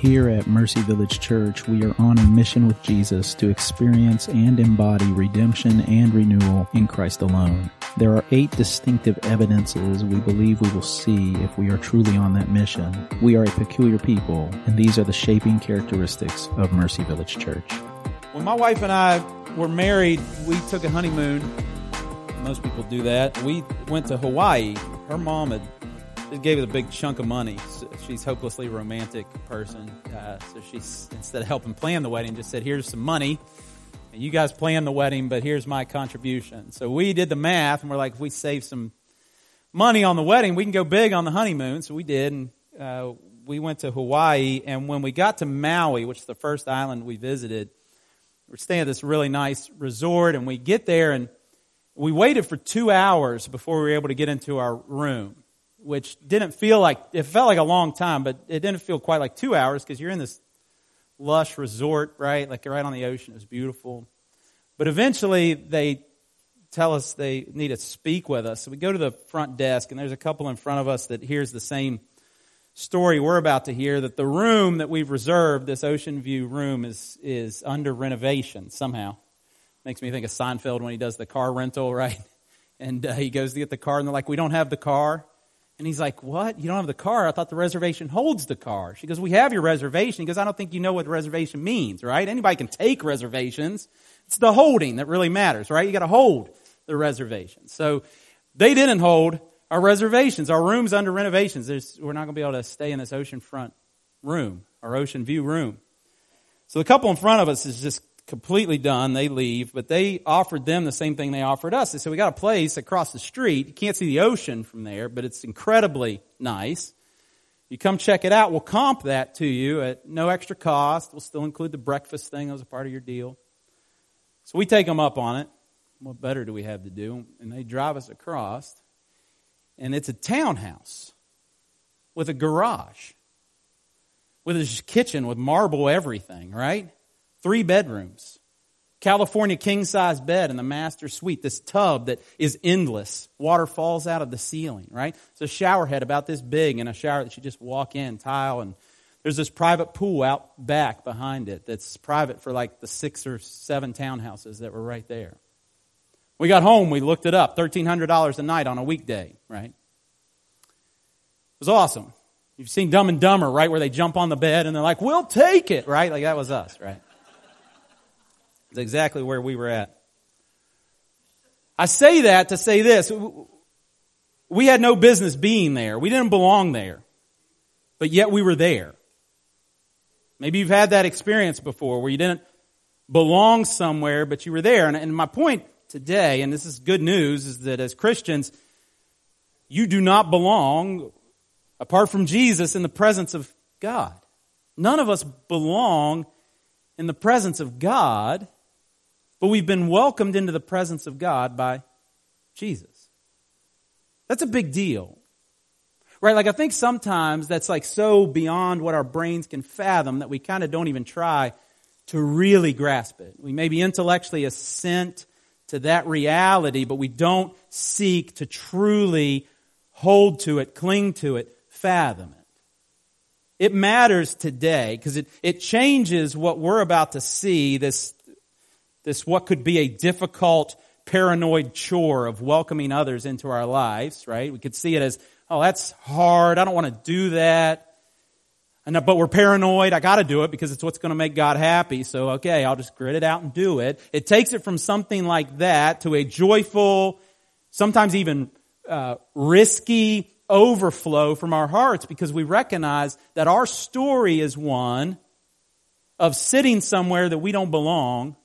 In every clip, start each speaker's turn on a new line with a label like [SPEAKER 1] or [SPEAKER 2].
[SPEAKER 1] Here at Mercy Village Church, we are on a mission with Jesus to experience and embody redemption and renewal in Christ alone. There are eight distinctive evidences we believe we will see if we are truly on that mission. We are a peculiar people, and these are the shaping characteristics of Mercy Village Church.
[SPEAKER 2] When my wife and I were married, we took a honeymoon. Most people do that. We went to Hawaii. Her mom had gave us a big chunk of money. She's a hopelessly romantic person. Uh, so she's, instead of helping plan the wedding, just said, here's some money. And you guys plan the wedding, but here's my contribution. So we did the math and we're like, if we save some money on the wedding, we can go big on the honeymoon. So we did. And, uh, we went to Hawaii. And when we got to Maui, which is the first island we visited, we're staying at this really nice resort and we get there and we waited for two hours before we were able to get into our room which didn't feel like, it felt like a long time, but it didn't feel quite like two hours because you're in this lush resort, right? Like right on the ocean. It was beautiful. But eventually they tell us they need to speak with us. So we go to the front desk and there's a couple in front of us that hears the same story we're about to hear that the room that we've reserved, this ocean view room, is, is under renovation somehow. Makes me think of Seinfeld when he does the car rental, right? And uh, he goes to get the car and they're like, we don't have the car. And he's like, what? You don't have the car? I thought the reservation holds the car. She goes, we have your reservation. He goes, I don't think you know what reservation means, right? Anybody can take reservations. It's the holding that really matters, right? You gotta hold the reservation. So they didn't hold our reservations. Our room's under renovations. There's, we're not gonna be able to stay in this oceanfront room, our ocean view room. So the couple in front of us is just completely done. They leave, but they offered them the same thing they offered us. They said, we got a place across the street. You can't see the ocean from there, but it's incredibly nice. You come check it out. We'll comp that to you at no extra cost. We'll still include the breakfast thing as a part of your deal. So we take them up on it. What better do we have to do? And they drive us across. And it's a townhouse with a garage, with a kitchen with marble everything, right? Three bedrooms. California king size bed in the master suite. This tub that is endless. Water falls out of the ceiling, right? It's a shower head about this big and a shower that you just walk in, tile, and there's this private pool out back behind it that's private for like the six or seven townhouses that were right there. We got home, we looked it up. $1,300 a night on a weekday, right? It was awesome. You've seen Dumb and Dumber, right? Where they jump on the bed and they're like, we'll take it, right? Like that was us, right? Exactly where we were at. I say that to say this. We had no business being there. We didn't belong there. But yet we were there. Maybe you've had that experience before where you didn't belong somewhere, but you were there. And, and my point today, and this is good news, is that as Christians, you do not belong apart from Jesus in the presence of God. None of us belong in the presence of God but we've been welcomed into the presence of God by Jesus. That's a big deal. Right? Like I think sometimes that's like so beyond what our brains can fathom that we kind of don't even try to really grasp it. We maybe intellectually assent to that reality, but we don't seek to truly hold to it, cling to it, fathom it. It matters today because it, it changes what we're about to see, this, this what could be a difficult, paranoid chore of welcoming others into our lives, right? We could see it as, oh, that's hard. I don't want to do that. And, but we're paranoid. I got to do it because it's what's going to make God happy. So, okay, I'll just grit it out and do it. It takes it from something like that to a joyful, sometimes even uh, risky overflow from our hearts because we recognize that our story is one of sitting somewhere that we don't belong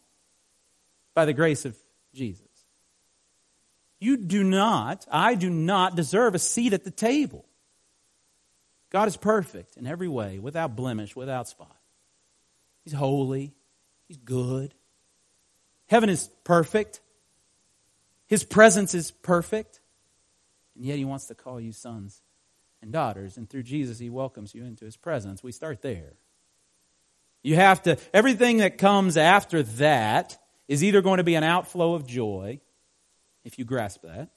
[SPEAKER 2] by the grace of Jesus. You do not, I do not deserve a seat at the table. God is perfect in every way, without blemish, without spot. He's holy. He's good. Heaven is perfect. His presence is perfect. And yet he wants to call you sons and daughters. And through Jesus, he welcomes you into his presence. We start there. You have to, everything that comes after that is either going to be an outflow of joy, if you grasp that,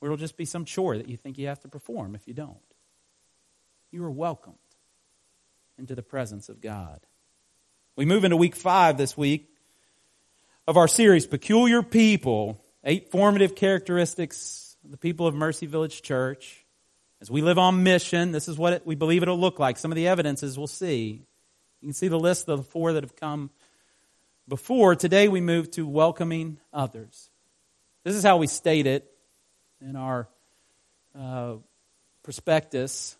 [SPEAKER 2] or it'll just be some chore that you think you have to perform if you don't. You are welcomed into the presence of God. We move into week five this week of our series, Peculiar People, eight formative characteristics of the people of Mercy Village Church. As we live on mission, this is what it, we believe it'll look like. Some of the evidences we'll see. You can see the list of the four that have come before. Today we move to welcoming others. This is how we state it in our uh, prospectus.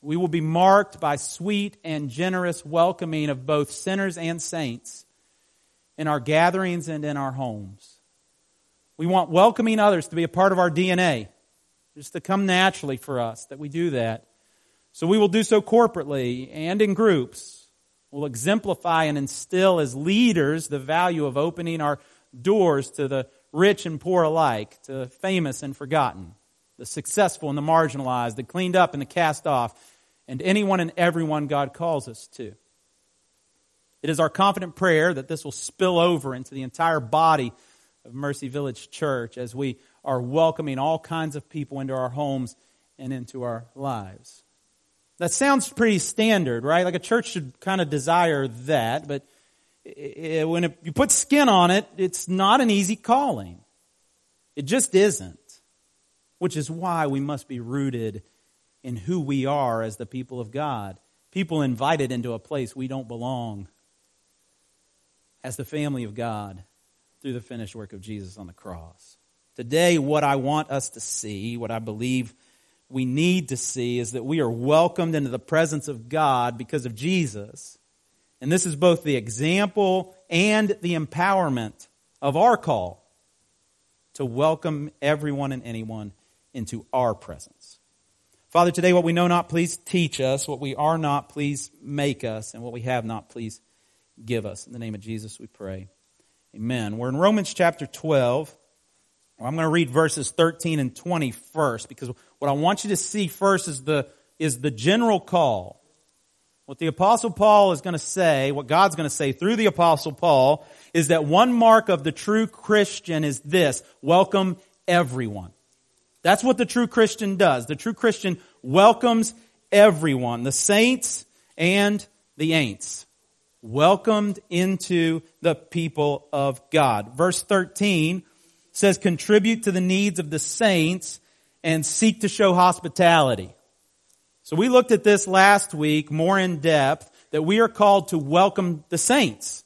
[SPEAKER 2] We will be marked by sweet and generous welcoming of both sinners and saints in our gatherings and in our homes. We want welcoming others to be a part of our DNA, just to come naturally for us that we do that. So we will do so corporately and in groups. We'll exemplify and instill as leaders the value of opening our doors to the rich and poor alike, to famous and forgotten, the successful and the marginalized, the cleaned up and the cast off, and anyone and everyone God calls us to. It is our confident prayer that this will spill over into the entire body of Mercy Village Church as we are welcoming all kinds of people into our homes and into our lives. That sounds pretty standard, right? Like a church should kind of desire that, but when it, you put skin on it, it's not an easy calling. It just isn't. Which is why we must be rooted in who we are as the people of God. People invited into a place we don't belong as the family of God through the finished work of Jesus on the cross. Today, what I want us to see, what I believe we need to see, is that we are welcomed into the presence of God because of Jesus. And this is both the example and the empowerment of our call to welcome everyone and anyone into our presence. Father, today what we know not, please teach us. What we are not, please make us. And what we have not, please give us. In the name of Jesus, we pray. Amen. We're in Romans chapter 12. I'm going to read verses 13 and 20 first because what I want you to see first is the, is the general call. What the apostle Paul is going to say, what God's going to say through the apostle Paul is that one mark of the true Christian is this, welcome everyone. That's what the true Christian does. The true Christian welcomes everyone, the saints and the ain'ts welcomed into the people of God. Verse 13 says, contribute to the needs of the saints and seek to show hospitality. So we looked at this last week more in depth that we are called to welcome the saints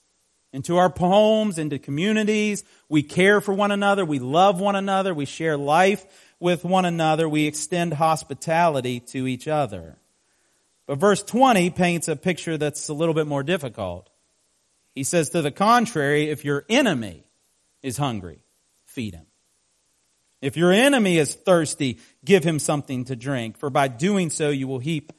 [SPEAKER 2] into our homes, into communities. We care for one another. We love one another. We share life with one another. We extend hospitality to each other. But verse 20 paints a picture that's a little bit more difficult. He says, to the contrary, if your enemy is hungry, feed him. If your enemy is thirsty, give him something to drink, for by doing so you will heap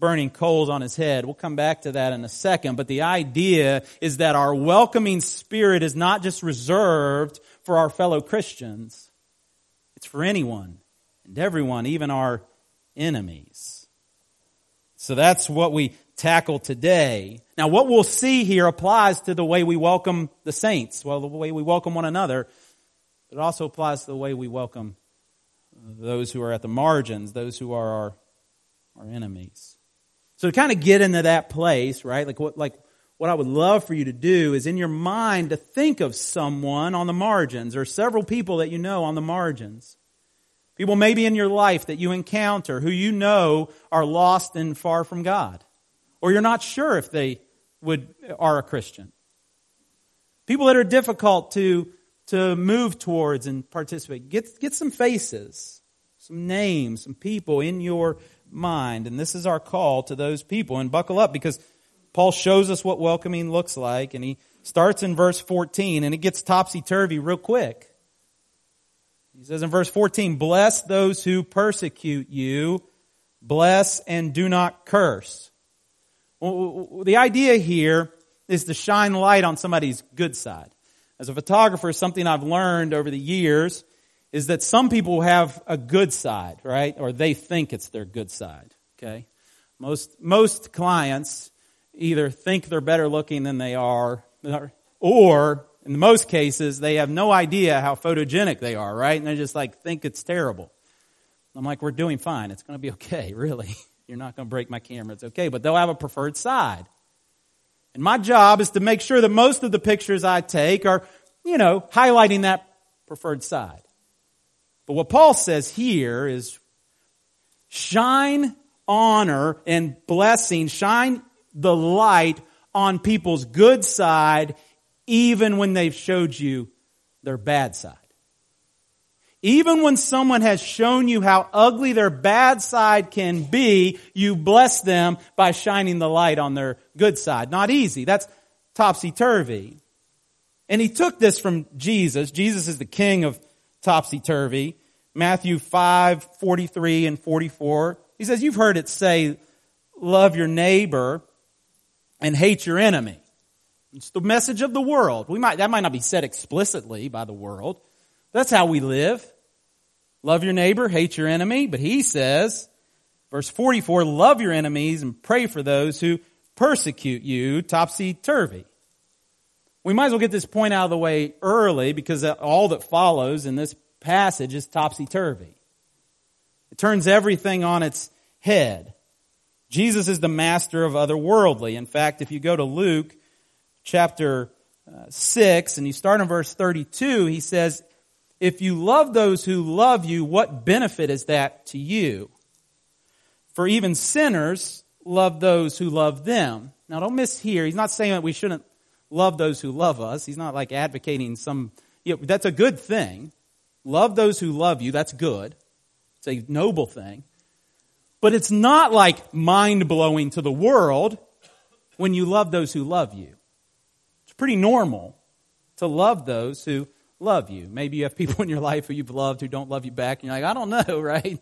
[SPEAKER 2] burning coals on his head. We'll come back to that in a second, but the idea is that our welcoming spirit is not just reserved for our fellow Christians. It's for anyone and everyone, even our enemies. So that's what we tackle today. Now what we'll see here applies to the way we welcome the saints, well, the way we welcome one another. It also applies to the way we welcome those who are at the margins, those who are our, our enemies. So to kind of get into that place, right? Like what, like what I would love for you to do is in your mind to think of someone on the margins or several people that you know on the margins. People maybe in your life that you encounter who you know are lost and far from God. Or you're not sure if they would, are a Christian. People that are difficult to, to move towards and participate. Get, get some faces, some names, some people in your mind. And this is our call to those people. And buckle up because Paul shows us what welcoming looks like. And he starts in verse 14 and it gets topsy turvy real quick. He says in verse 14, bless those who persecute you, bless and do not curse. Well, the idea here is to shine light on somebody's good side. As a photographer, something I've learned over the years is that some people have a good side, right? Or they think it's their good side, okay? Most, most clients either think they're better looking than they are, or in most cases, they have no idea how photogenic they are, right? And they just like think it's terrible. I'm like, we're doing fine. It's going to be okay, really. You're not going to break my camera. It's okay. But they'll have a preferred side. And my job is to make sure that most of the pictures I take are, you know, highlighting that preferred side. But what Paul says here is shine honor and blessing, shine the light on people's good side even when they've showed you their bad side. Even when someone has shown you how ugly their bad side can be, you bless them by shining the light on their good side. Not easy. That's topsy-turvy. And he took this from Jesus. Jesus is the king of topsy-turvy. Matthew 5, 43 and 44. He says, you've heard it say, love your neighbor and hate your enemy. It's the message of the world. We might, that might not be said explicitly by the world. That's how we live. Love your neighbor, hate your enemy. But he says, verse 44, love your enemies and pray for those who persecute you, topsy-turvy. We might as well get this point out of the way early because all that follows in this passage is topsy-turvy. It turns everything on its head. Jesus is the master of otherworldly. In fact, if you go to Luke chapter uh, 6 and you start in verse 32, he says, if you love those who love you, what benefit is that to you? For even sinners love those who love them. Now don't miss here, he's not saying that we shouldn't love those who love us. He's not like advocating some, you know, that's a good thing. Love those who love you, that's good. It's a noble thing. But it's not like mind blowing to the world when you love those who love you. It's pretty normal to love those who love you. Maybe you have people in your life who you've loved who don't love you back, and you're like, I don't know, right?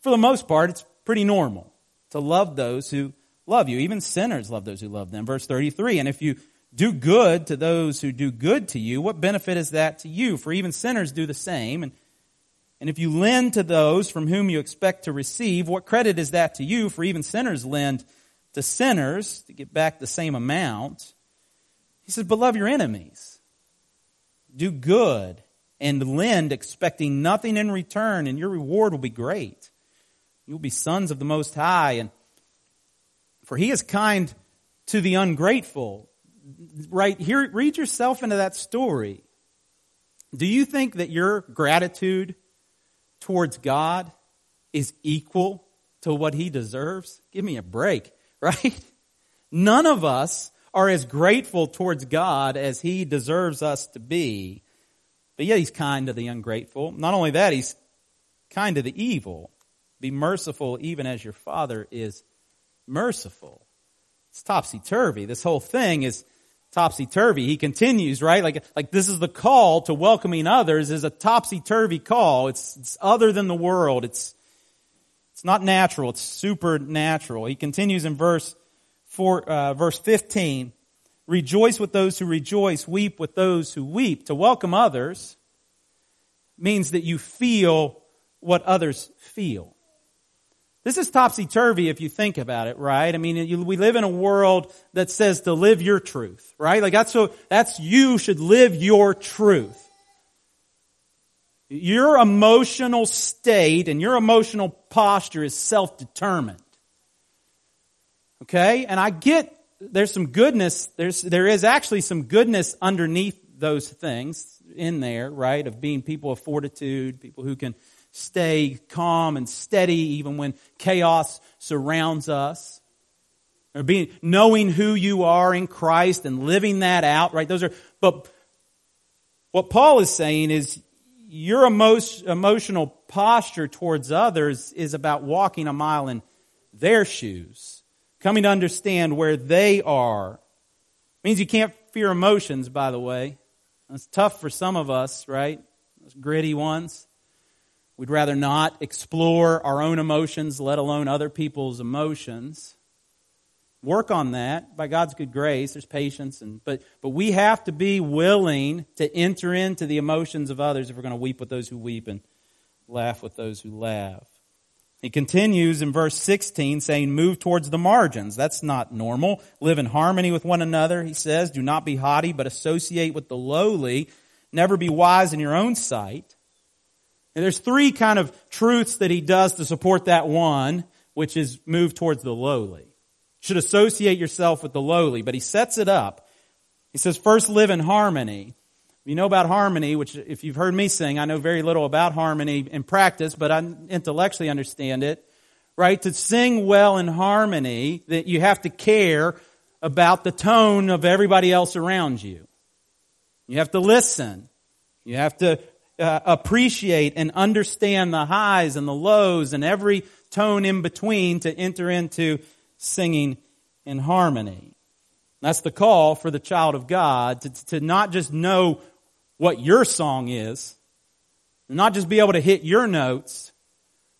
[SPEAKER 2] For the most part, it's pretty normal to love those who love you. Even sinners love those who love them. Verse 33, and if you do good to those who do good to you, what benefit is that to you? For even sinners do the same. And, and if you lend to those from whom you expect to receive, what credit is that to you? For even sinners lend to sinners to get back the same amount. He says, but love your enemies do good and lend expecting nothing in return and your reward will be great. You'll be sons of the Most High and for he is kind to the ungrateful. Right here, read yourself into that story. Do you think that your gratitude towards God is equal to what he deserves? Give me a break, right? None of us are as grateful towards God as He deserves us to be. But yet He's kind to the ungrateful. Not only that, He's kind to the evil. Be merciful even as your Father is merciful. It's topsy-turvy. This whole thing is topsy-turvy. He continues, right? Like, like this is the call to welcoming others is a topsy-turvy call. It's, it's other than the world. It's, it's not natural. It's supernatural. He continues in verse for, uh, verse 15, rejoice with those who rejoice, weep with those who weep. To welcome others means that you feel what others feel. This is topsy-turvy if you think about it, right? I mean, you, we live in a world that says to live your truth, right? Like that's so, that's you should live your truth. Your emotional state and your emotional posture is self-determined. Okay? And I get there's some goodness, there's, there is actually some goodness underneath those things in there, right? Of being people of fortitude, people who can stay calm and steady even when chaos surrounds us. Or being, knowing who you are in Christ and living that out, right? Those are, but what Paul is saying is your emo- emotional posture towards others is about walking a mile in their shoes coming to understand where they are. Means you can't fear emotions, by the way. It's tough for some of us, right? Those gritty ones. We'd rather not explore our own emotions, let alone other people's emotions. Work on that by God's good grace. There's patience, and but but we have to be willing to enter into the emotions of others if we're going to weep with those who weep and laugh with those who laugh. He continues in verse 16 saying, move towards the margins. That's not normal. Live in harmony with one another, he says. Do not be haughty, but associate with the lowly. Never be wise in your own sight. And there's three kind of truths that he does to support that one. which is move towards the lowly. You should associate yourself with the lowly, but he sets it up. He says, first live in harmony. You know about harmony, which if you've heard me sing, I know very little about harmony in practice, but I intellectually understand it. Right? To sing well in harmony, that you have to care about the tone of everybody else around you. You have to listen. You have to uh, appreciate and understand the highs and the lows and every tone in between to enter into singing in harmony. That's the call for the child of God to, to not just know what your song is, not just be able to hit your notes,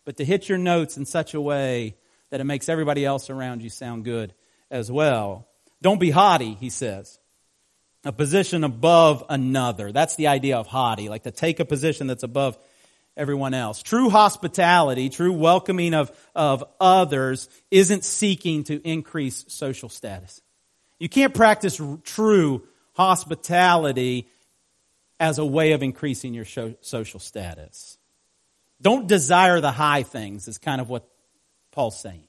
[SPEAKER 2] but to hit your notes in such a way that it makes everybody else around you sound good as well. Don't be haughty, he says. A position above another. That's the idea of haughty, like to take a position that's above everyone else. True hospitality, true welcoming of, of others isn't seeking to increase social status. You can't practice true hospitality as a way of increasing your social status. Don't desire the high things, is kind of what Paul's saying.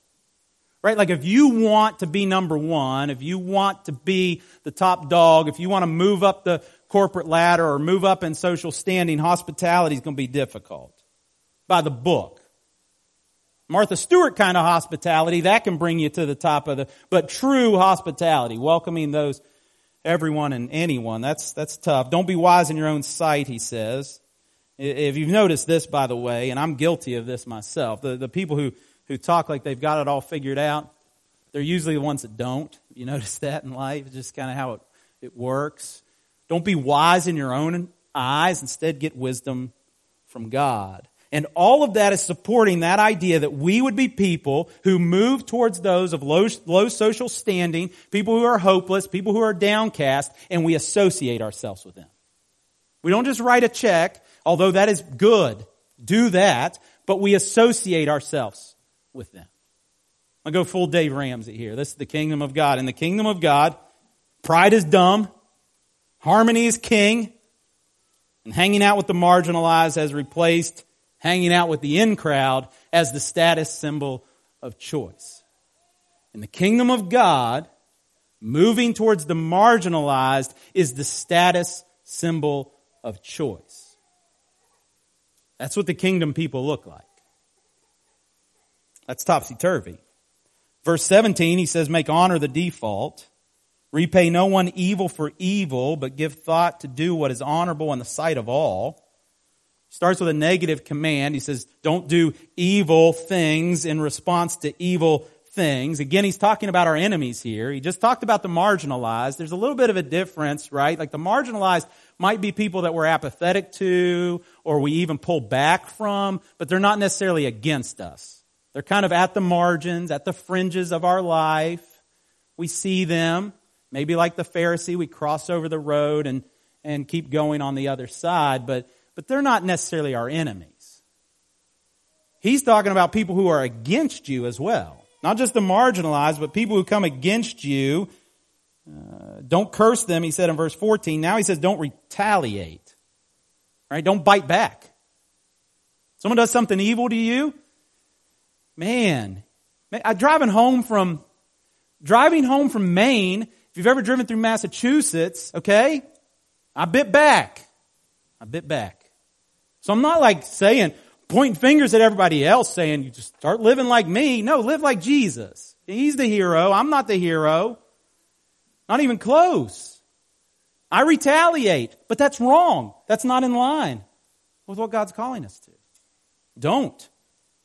[SPEAKER 2] Right? Like if you want to be number one, if you want to be the top dog, if you want to move up the corporate ladder or move up in social standing, hospitality is going to be difficult. By the book. Martha Stewart kind of hospitality, that can bring you to the top of the, but true hospitality, welcoming those everyone and anyone. That's, that's tough. Don't be wise in your own sight, he says. If you've noticed this, by the way, and I'm guilty of this myself, the, the people who, who talk like they've got it all figured out, they're usually the ones that don't. You notice that in life? It's just kind of how it, it works. Don't be wise in your own eyes. Instead, get wisdom from God. And all of that is supporting that idea that we would be people who move towards those of low, low social standing, people who are hopeless, people who are downcast, and we associate ourselves with them. We don't just write a check, although that is good. Do that, but we associate ourselves with them. I'll go full Dave Ramsey here. This is the kingdom of God. In the kingdom of God, pride is dumb, harmony is king, and hanging out with the marginalized has replaced hanging out with the in crowd as the status symbol of choice. In the kingdom of God, moving towards the marginalized is the status symbol of choice. That's what the kingdom people look like. That's topsy turvy. Verse 17, he says, make honor the default. Repay no one evil for evil, but give thought to do what is honorable in the sight of all. Starts with a negative command. He says, don't do evil things in response to evil things. Again, he's talking about our enemies here. He just talked about the marginalized. There's a little bit of a difference, right? Like the marginalized might be people that we're apathetic to or we even pull back from, but they're not necessarily against us. They're kind of at the margins, at the fringes of our life. We see them. Maybe like the Pharisee, we cross over the road and, and keep going on the other side, but but they're not necessarily our enemies. He's talking about people who are against you as well. Not just the marginalized, but people who come against you. Uh, don't curse them, he said in verse 14. Now he says don't retaliate. Right? Don't bite back. Someone does something evil to you. Man, I driving home from driving home from Maine. If you've ever driven through Massachusetts, okay, I bit back. I bit back. So I'm not like saying, pointing fingers at everybody else saying, you just start living like me. No, live like Jesus. He's the hero. I'm not the hero. Not even close. I retaliate, but that's wrong. That's not in line with what God's calling us to. Don't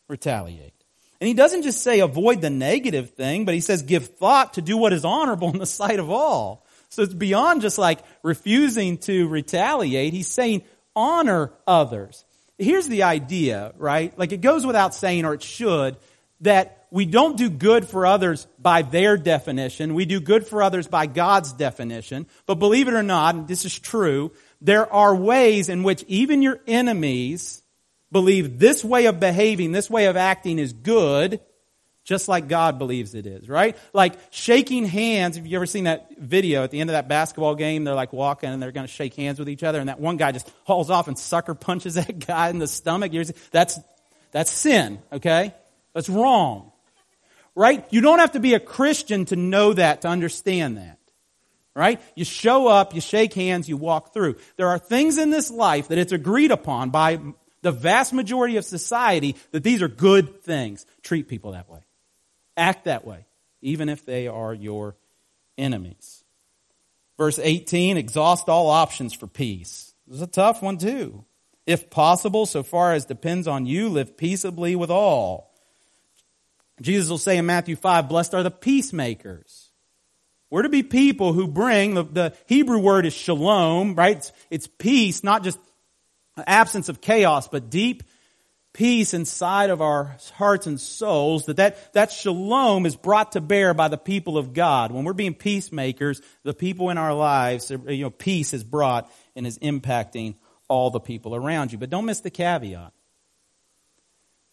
[SPEAKER 2] retaliate. And he doesn't just say avoid the negative thing, but he says give thought to do what is honorable in the sight of all. So it's beyond just like refusing to retaliate. He's saying honor others. Here's the idea, right? Like it goes without saying, or it should, that we don't do good for others by their definition. We do good for others by God's definition. But believe it or not, and this is true, there are ways in which even your enemies believe this way of behaving, this way of acting is good, just like God believes it is, right? Like shaking hands. Have you ever seen that video at the end of that basketball game? They're like walking and they're going to shake hands with each other, and that one guy just hauls off and sucker punches that guy in the stomach. That's that's sin. Okay, that's wrong. right? You don't have to be a Christian to know that, to understand that. Right? You show up, you shake hands, you walk through. There are things in this life that it's agreed upon by the vast majority of society that these are good things. Treat people that way. Act that way, even if they are your enemies. Verse 18, exhaust all options for peace. This is a tough one too. If possible, so far as depends on you, live peaceably with all. Jesus will say in Matthew 5, blessed are the peacemakers. We're to be people who bring, the, the Hebrew word is shalom, right? It's, it's peace, not just absence of chaos, but deep peace inside of our hearts and souls, that, that that shalom is brought to bear by the people of God. When we're being peacemakers, the people in our lives, uh, you know, peace is brought and is impacting all the people around you. But don't miss the caveat.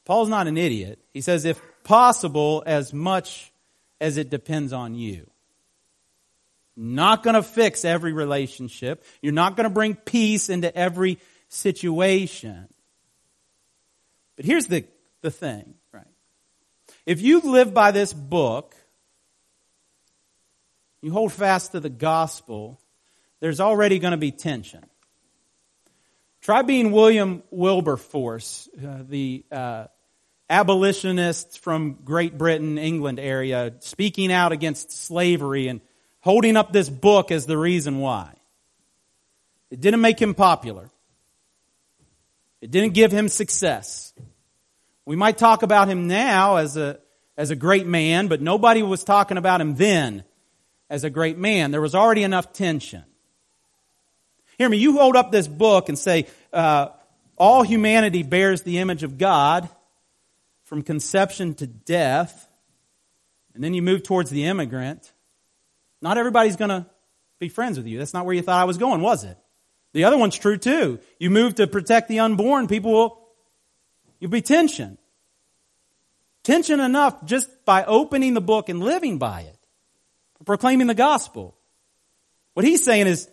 [SPEAKER 2] Paul's not an idiot. He says, if possible, as much as it depends on you. Not going to fix every relationship. You're not going to bring peace into every situation. But here's the, the thing, right? If you live by this book, you hold fast to the gospel, there's already going to be tension. Try being William Wilberforce, uh, the uh, abolitionist from Great Britain, England area, speaking out against slavery and holding up this book as the reason why. It didn't make him popular. It didn't give him success. We might talk about him now as a, as a great man, but nobody was talking about him then as a great man. There was already enough tension. Hear me, you hold up this book and say, uh, all humanity bears the image of God from conception to death, and then you move towards the immigrant. Not everybody's going to be friends with you. That's not where you thought I was going, was it? The other one's true too. You move to protect the unborn, people will, you'll be tension. Tension enough just by opening the book and living by it. Proclaiming the gospel. What he's saying is,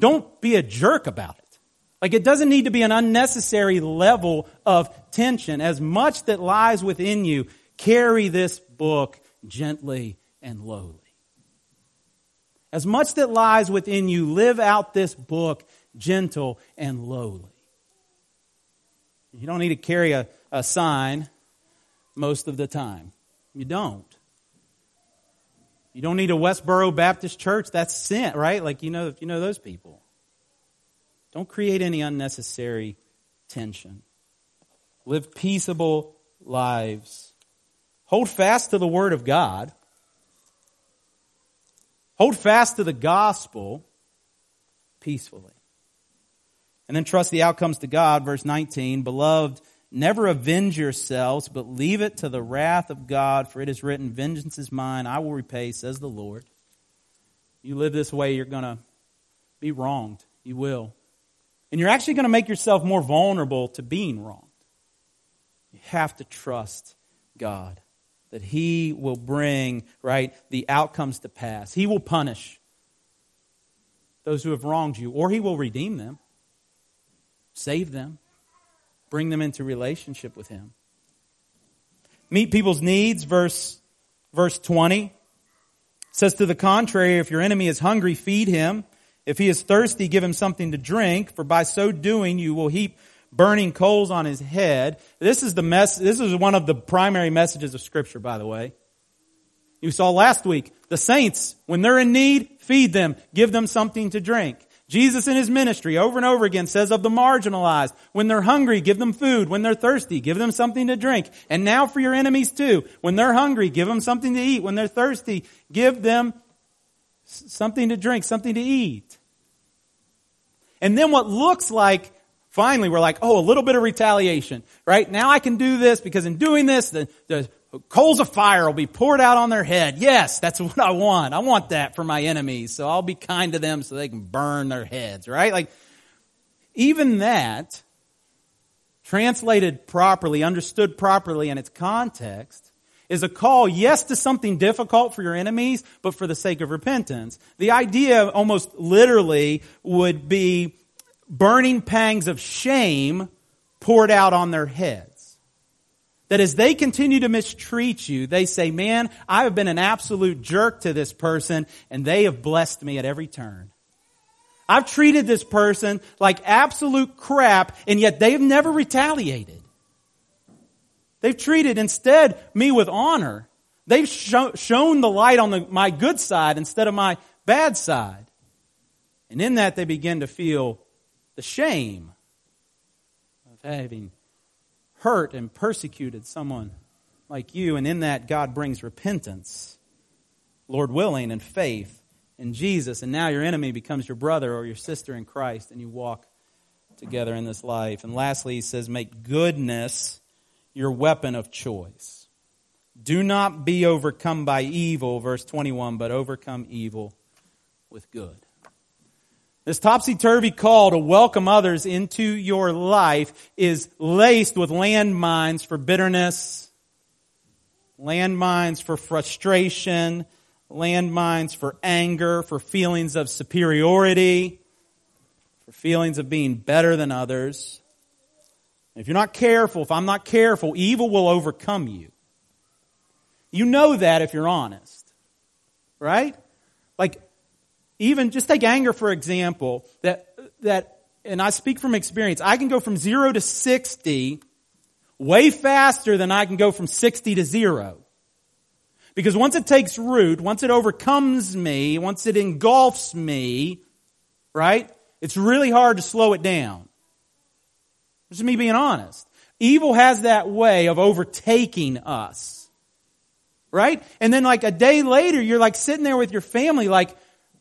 [SPEAKER 2] don't be a jerk about it. Like it doesn't need to be an unnecessary level of tension. As much that lies within you, carry this book gently and lowly. As much that lies within you, live out this book gentle and lowly. You don't need to carry a, a sign most of the time. You don't. You don't need a Westboro Baptist church. That's sin, right? Like you know, you know those people. Don't create any unnecessary tension. Live peaceable lives. Hold fast to the Word of God. Hold fast to the gospel peacefully. And then trust the outcomes to God. Verse 19, Beloved, never avenge yourselves, but leave it to the wrath of God, for it is written, Vengeance is mine, I will repay, says the Lord. You live this way, you're going to be wronged. You will. And you're actually going to make yourself more vulnerable to being wronged. You have to trust God that he will bring, right, the outcomes to pass. He will punish those who have wronged you, or he will redeem them, save them, bring them into relationship with him. Meet people's needs, verse, verse 20 says to the contrary, if your enemy is hungry, feed him. If he is thirsty, give him something to drink, for by so doing you will heap burning coals on his head. This is the mess, this is one of the primary messages of scripture, by the way. You saw last week, the saints, when they're in need, feed them, give them something to drink. Jesus in his ministry over and over again says of the marginalized, when they're hungry, give them food. When they're thirsty, give them something to drink. And now for your enemies too. When they're hungry, give them something to eat. When they're thirsty, give them something to drink, something to eat. And then what looks like Finally, we're like, oh, a little bit of retaliation, right? Now I can do this because in doing this, the, the coals of fire will be poured out on their head. Yes, that's what I want. I want that for my enemies. So I'll be kind to them so they can burn their heads, right? Like, even that, translated properly, understood properly in its context, is a call, yes, to something difficult for your enemies, but for the sake of repentance. The idea almost literally would be burning pangs of shame poured out on their heads. That as they continue to mistreat you, they say, man, I have been an absolute jerk to this person and they have blessed me at every turn. I've treated this person like absolute crap and yet they've never retaliated. They've treated instead me with honor. They've show, shown the light on the, my good side instead of my bad side. And in that they begin to feel the shame of having hurt and persecuted someone like you. And in that God brings repentance, Lord willing, and faith in Jesus, and now your enemy becomes your brother or your sister in Christ, and you walk together in this life. And lastly, he says, make goodness your weapon of choice. Do not be overcome by evil, verse 21, but overcome evil with good. This topsy turvy call to welcome others into your life is laced with landmines for bitterness, landmines for frustration, landmines for anger, for feelings of superiority, for feelings of being better than others. If you're not careful, if I'm not careful, evil will overcome you. You know that if you're honest. Right? Even just take anger for example, that, that, and I speak from experience, I can go from zero to 60 way faster than I can go from 60 to zero. Because once it takes root, once it overcomes me, once it engulfs me, right? It's really hard to slow it down. Is me being honest. Evil has that way of overtaking us. Right? And then like a day later, you're like sitting there with your family like,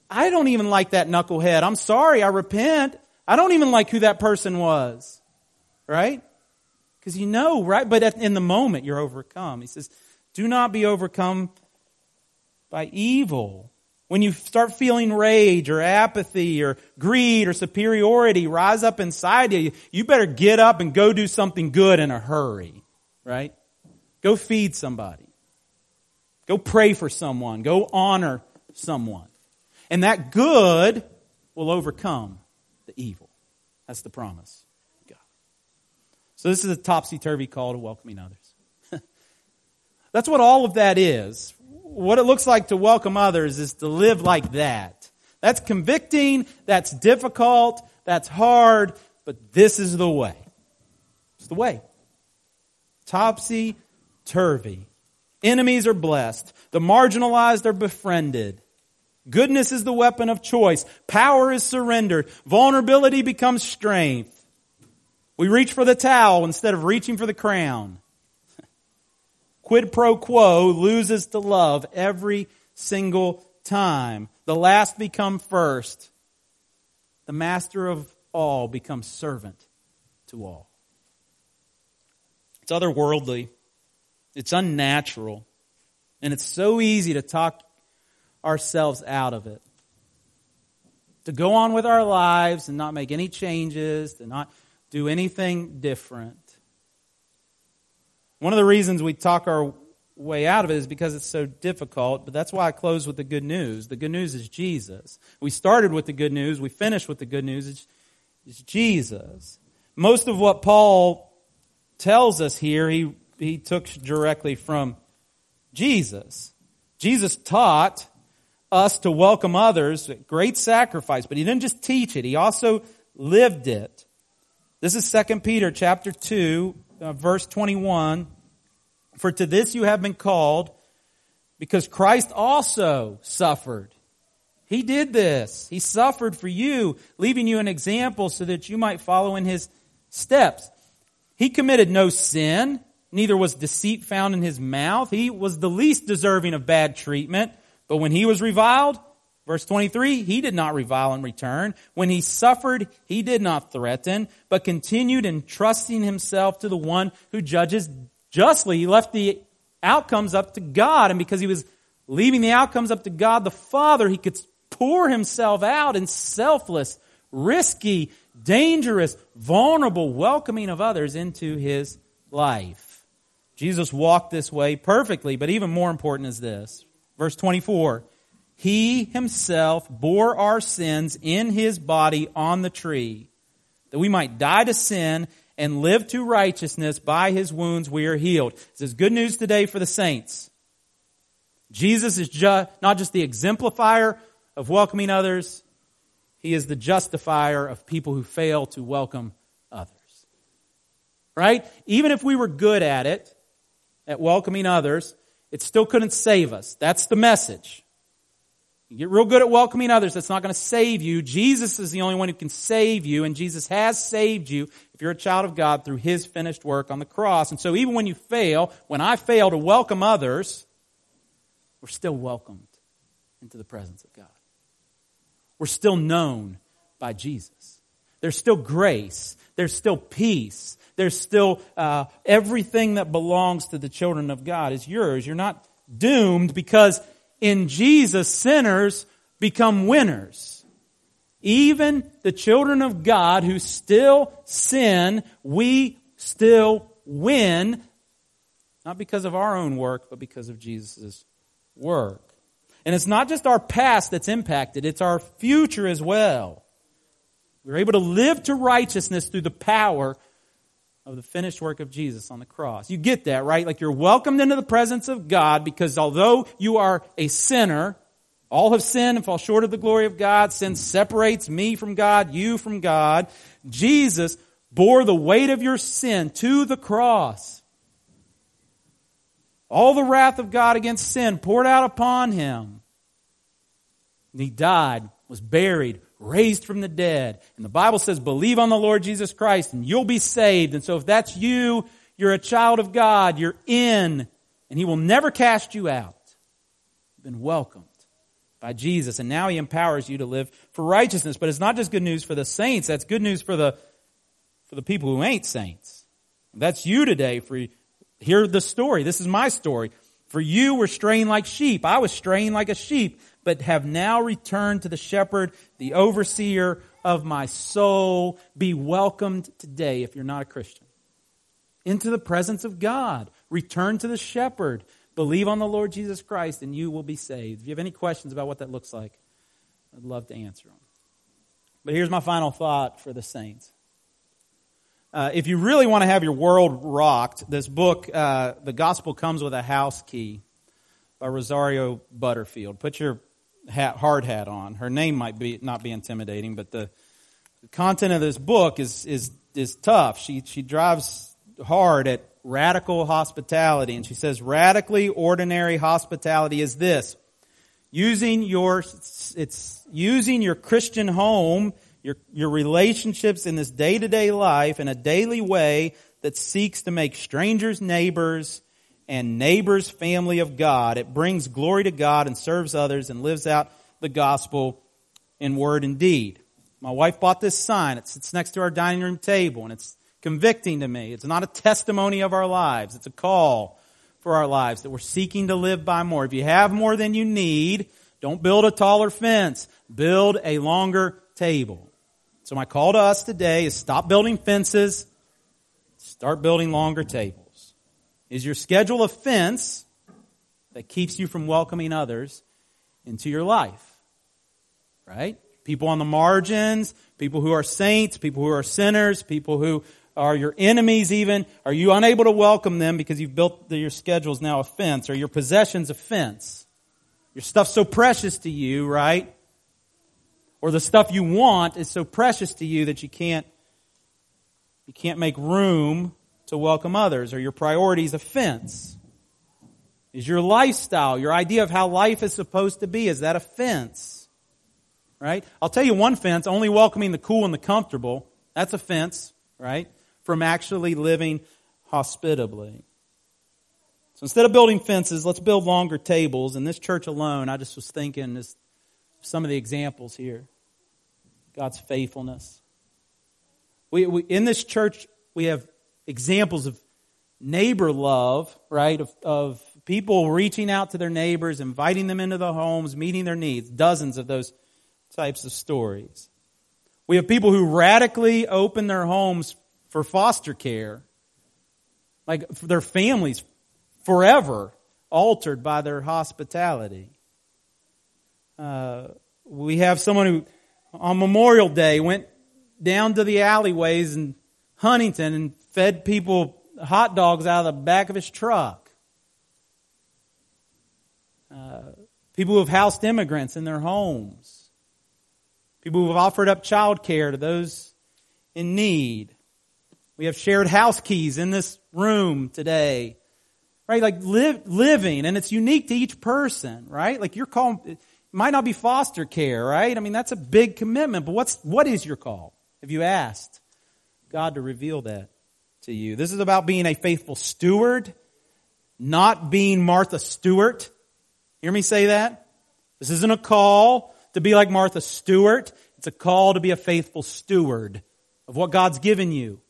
[SPEAKER 2] I don't even like that knucklehead. I'm sorry. I repent. I don't even like who that person was. Right? Because you know, right? But in the moment, you're overcome. He says, do not be overcome by evil. When you start feeling rage or apathy or greed or superiority rise up inside you, you better get up and go do something good in a hurry, right? Go feed somebody. Go pray for someone. Go honor someone. And that good will overcome the evil. That's the promise. God. So this is a topsy-turvy call to welcoming others. That's what all of that is. What it looks like to welcome others is to live like that. That's convicting, that's difficult, that's hard, but this is the way. It's the way. Topsy turvy. Enemies are blessed. The marginalized are befriended. Goodness is the weapon of choice. Power is surrendered. Vulnerability becomes strength. We reach for the towel instead of reaching for the crown quid pro quo loses to love every single time. The last become first. The master of all becomes servant to all. It's otherworldly. It's unnatural. And it's so easy to talk ourselves out of it. To go on with our lives and not make any changes, to not do anything different. One of the reasons we talk our way out of it is because it's so difficult, but that's why I close with the good news. The good news is Jesus. We started with the good news, we finished with the good news. It's, it's Jesus. Most of what Paul tells us here, he, he took directly from Jesus. Jesus taught us to welcome others, great sacrifice, but he didn't just teach it, he also lived it. This is 2 Peter chapter 2, uh, verse 21. For to this you have been called, because Christ also suffered. He did this. He suffered for you, leaving you an example so that you might follow in his steps. He committed no sin, neither was deceit found in his mouth. He was the least deserving of bad treatment, but when he was reviled, Verse 23, he did not revile in return. When he suffered, he did not threaten, but continued entrusting himself to the one who judges justly. He left the outcomes up to God, and because he was leaving the outcomes up to God the Father, he could pour himself out in selfless, risky, dangerous, vulnerable welcoming of others into his life. Jesus walked this way perfectly, but even more important is this. Verse 24. He himself bore our sins in his body on the tree, that we might die to sin and live to righteousness. By his wounds we are healed. This is good news today for the saints. Jesus is ju- not just the exemplifier of welcoming others, he is the justifier of people who fail to welcome others. Right? Even if we were good at it, at welcoming others, it still couldn't save us. That's the message. You get real good at welcoming others. That's not going to save you. Jesus is the only one who can save you, and Jesus has saved you if you're a child of God through His finished work on the cross. And so even when you fail, when I fail to welcome others, we're still welcomed into the presence of God. We're still known by Jesus. There's still grace. There's still peace. There's still uh, everything that belongs to the children of God is yours. You're not doomed because in Jesus, sinners become winners. Even the children of God who still sin, we still win, not because of our own work, but because of Jesus' work. And it's not just our past that's impacted, it's our future as well. We're able to live to righteousness through the power of the finished work of Jesus on the cross. You get that, right? Like you're welcomed into the presence of God because although you are a sinner, all have sinned and fall short of the glory of God. Sin separates me from God, you from God. Jesus bore the weight of your sin to the cross. All the wrath of God against sin poured out upon him. He died, was buried, raised from the dead. And the Bible says, believe on the Lord Jesus Christ and you'll be saved. And so if that's you, you're a child of God, you're in, and He will never cast you out. You've been welcomed by Jesus. And now He empowers you to live for righteousness. But it's not just good news for the saints, that's good news for the, for the people who ain't saints. That's you today for, hear the story. This is my story. For you were straying like sheep. I was straying like a sheep but have now returned to the shepherd, the overseer of my soul. Be welcomed today if you're not a Christian. Into the presence of God. Return to the shepherd. Believe on the Lord Jesus Christ and you will be saved. If you have any questions about what that looks like, I'd love to answer them. But here's my final thought for the saints. Uh, if you really want to have your world rocked, this book, uh, The Gospel Comes with a House Key by Rosario Butterfield. Put your hat, hard hat on. Her name might be not be intimidating, but the, the content of this book is is is tough. She she drives hard at radical hospitality, and she says radically ordinary hospitality is this: using your it's using your Christian home, your your relationships in this day to day life in a daily way that seeks to make strangers neighbors and neighbor's family of God. It brings glory to God and serves others and lives out the gospel in word and deed. My wife bought this sign. It sits next to our dining room table and it's convicting to me. It's not a testimony of our lives. It's a call for our lives that we're seeking to live by more. If you have more than you need, don't build a taller fence. Build a longer table. So my call to us today is stop building fences. Start building longer tables. Is your schedule a fence that keeps you from welcoming others into your life? Right? People on the margins, people who are saints, people who are sinners, people who are your enemies even. Are you unable to welcome them because you've built the, your schedules now a fence or your possessions a fence? Your stuff's so precious to you, right? Or the stuff you want is so precious to you that you can't, you can't make room to welcome others? Are your priorities a fence? Is your lifestyle, your idea of how life is supposed to be, is that a fence? Right? I'll tell you one fence, only welcoming the cool and the comfortable. That's a fence, right? From actually living hospitably. So instead of building fences, let's build longer tables. In this church alone, I just was thinking this, some of the examples here. God's faithfulness. We, we, in this church, we have examples of neighbor love, right? Of, of people reaching out to their neighbors, inviting them into the homes, meeting their needs. Dozens of those types of stories. We have people who radically open their homes for foster care, like their families forever altered by their hospitality. Uh, we have someone who on Memorial Day went down to the alleyways and Huntington and fed people hot dogs out of the back of his truck. Uh, people who have housed immigrants in their homes. People who have offered up child care to those in need. We have shared house keys in this room today. Right? Like live, living, and it's unique to each person, right? Like your call might not be foster care, right? I mean, that's a big commitment, but what's, what is your call? Have you asked God to reveal that to you? This is about being a faithful steward, not being Martha Stewart. Hear me say that? This isn't a call to be like Martha Stewart. It's a call to be a faithful steward of what God's given you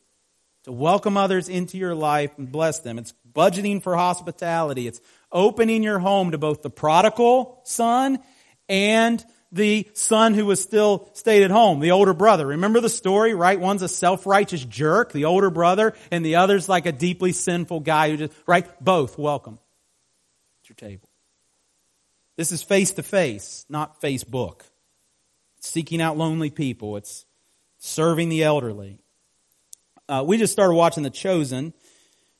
[SPEAKER 2] to welcome others into your life and bless them. It's budgeting for hospitality. It's opening your home to both the prodigal son and the son who was still stayed at home, the older brother. Remember the story, right? One's a self-righteous jerk, the older brother, and the other's like a deeply sinful guy who just, right? Both welcome at your table. This is face to face, not Facebook. Seeking out lonely people. It's serving the elderly. Uh, we just started watching The Chosen.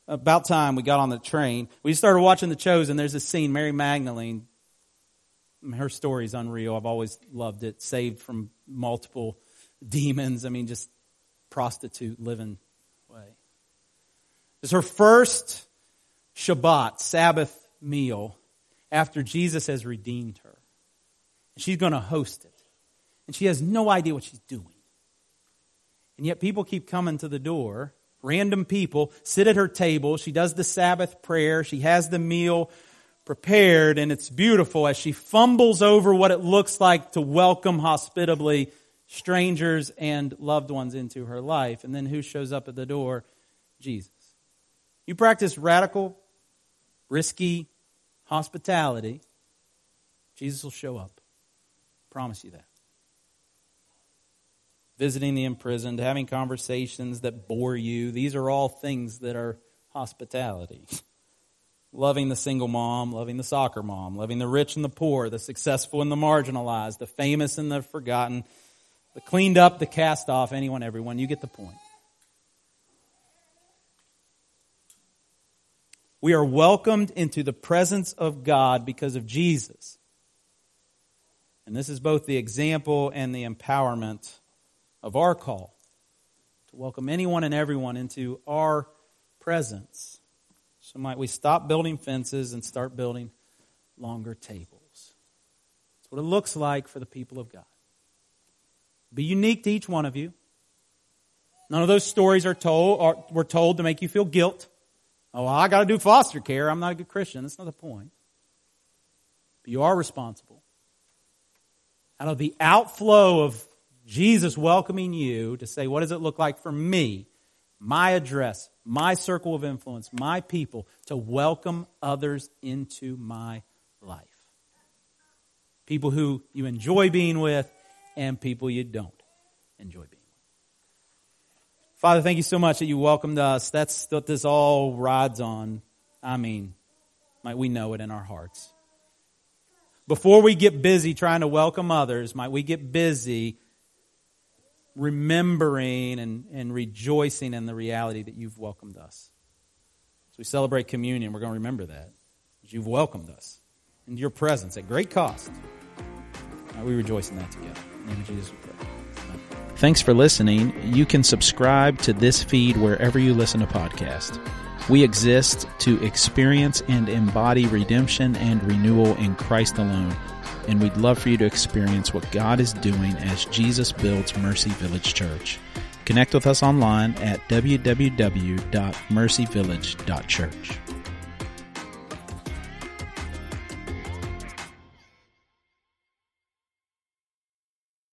[SPEAKER 2] About time we got on the train. We started watching The Chosen. There's a scene, Mary Magdalene. Her story is unreal. I've always loved it. Saved from multiple demons. I mean, just prostitute living way. It's her first Shabbat, Sabbath meal after Jesus has redeemed her. And She's going to host it. And she has no idea what she's doing. And yet people keep coming to the door. Random people sit at her table. She does the Sabbath prayer. She has the meal prepared and it's beautiful as she fumbles over what it looks like to welcome hospitably strangers and loved ones into her life. And then who shows up at the door? Jesus. You practice radical, risky hospitality, Jesus will show up. Promise you that visiting the imprisoned, having conversations that bore you. These are all things that are hospitality. loving the single mom, loving the soccer mom, loving the rich and the poor, the successful and the marginalized, the famous and the forgotten, the cleaned up, the cast off, anyone, everyone. You get the point. We are welcomed into the presence of God because of Jesus. And this is both the example and the empowerment of our call to welcome anyone and everyone into our presence. So, might we stop building fences and start building longer tables? That's what it looks like for the people of God. Be unique to each one of you. None of those stories are told are, were told to make you feel guilt. Oh, I got to do foster care. I'm not a good Christian. That's not the point. But you are responsible. Out of the outflow of Jesus welcoming you to say, what does it look like for me, my address, my circle of influence, my people, to welcome others into my life? People who you enjoy being with and people you don't enjoy being with. Father, thank you so much that you welcomed us. That's what this all rides on. I mean, might we know it in our hearts. Before we get busy trying to welcome others, might we get busy remembering and, and rejoicing in the reality that you've welcomed us. As we celebrate communion, we're going to remember that. You've welcomed us into your presence at great cost. Now we rejoice in that together. In Jesus.
[SPEAKER 1] Thanks for listening. You can subscribe to this feed wherever you listen to podcasts. We exist to experience and embody redemption and renewal in Christ alone and we'd love for you to experience what God is doing as Jesus builds Mercy Village Church. Connect with us online at www.mercyvillage.church.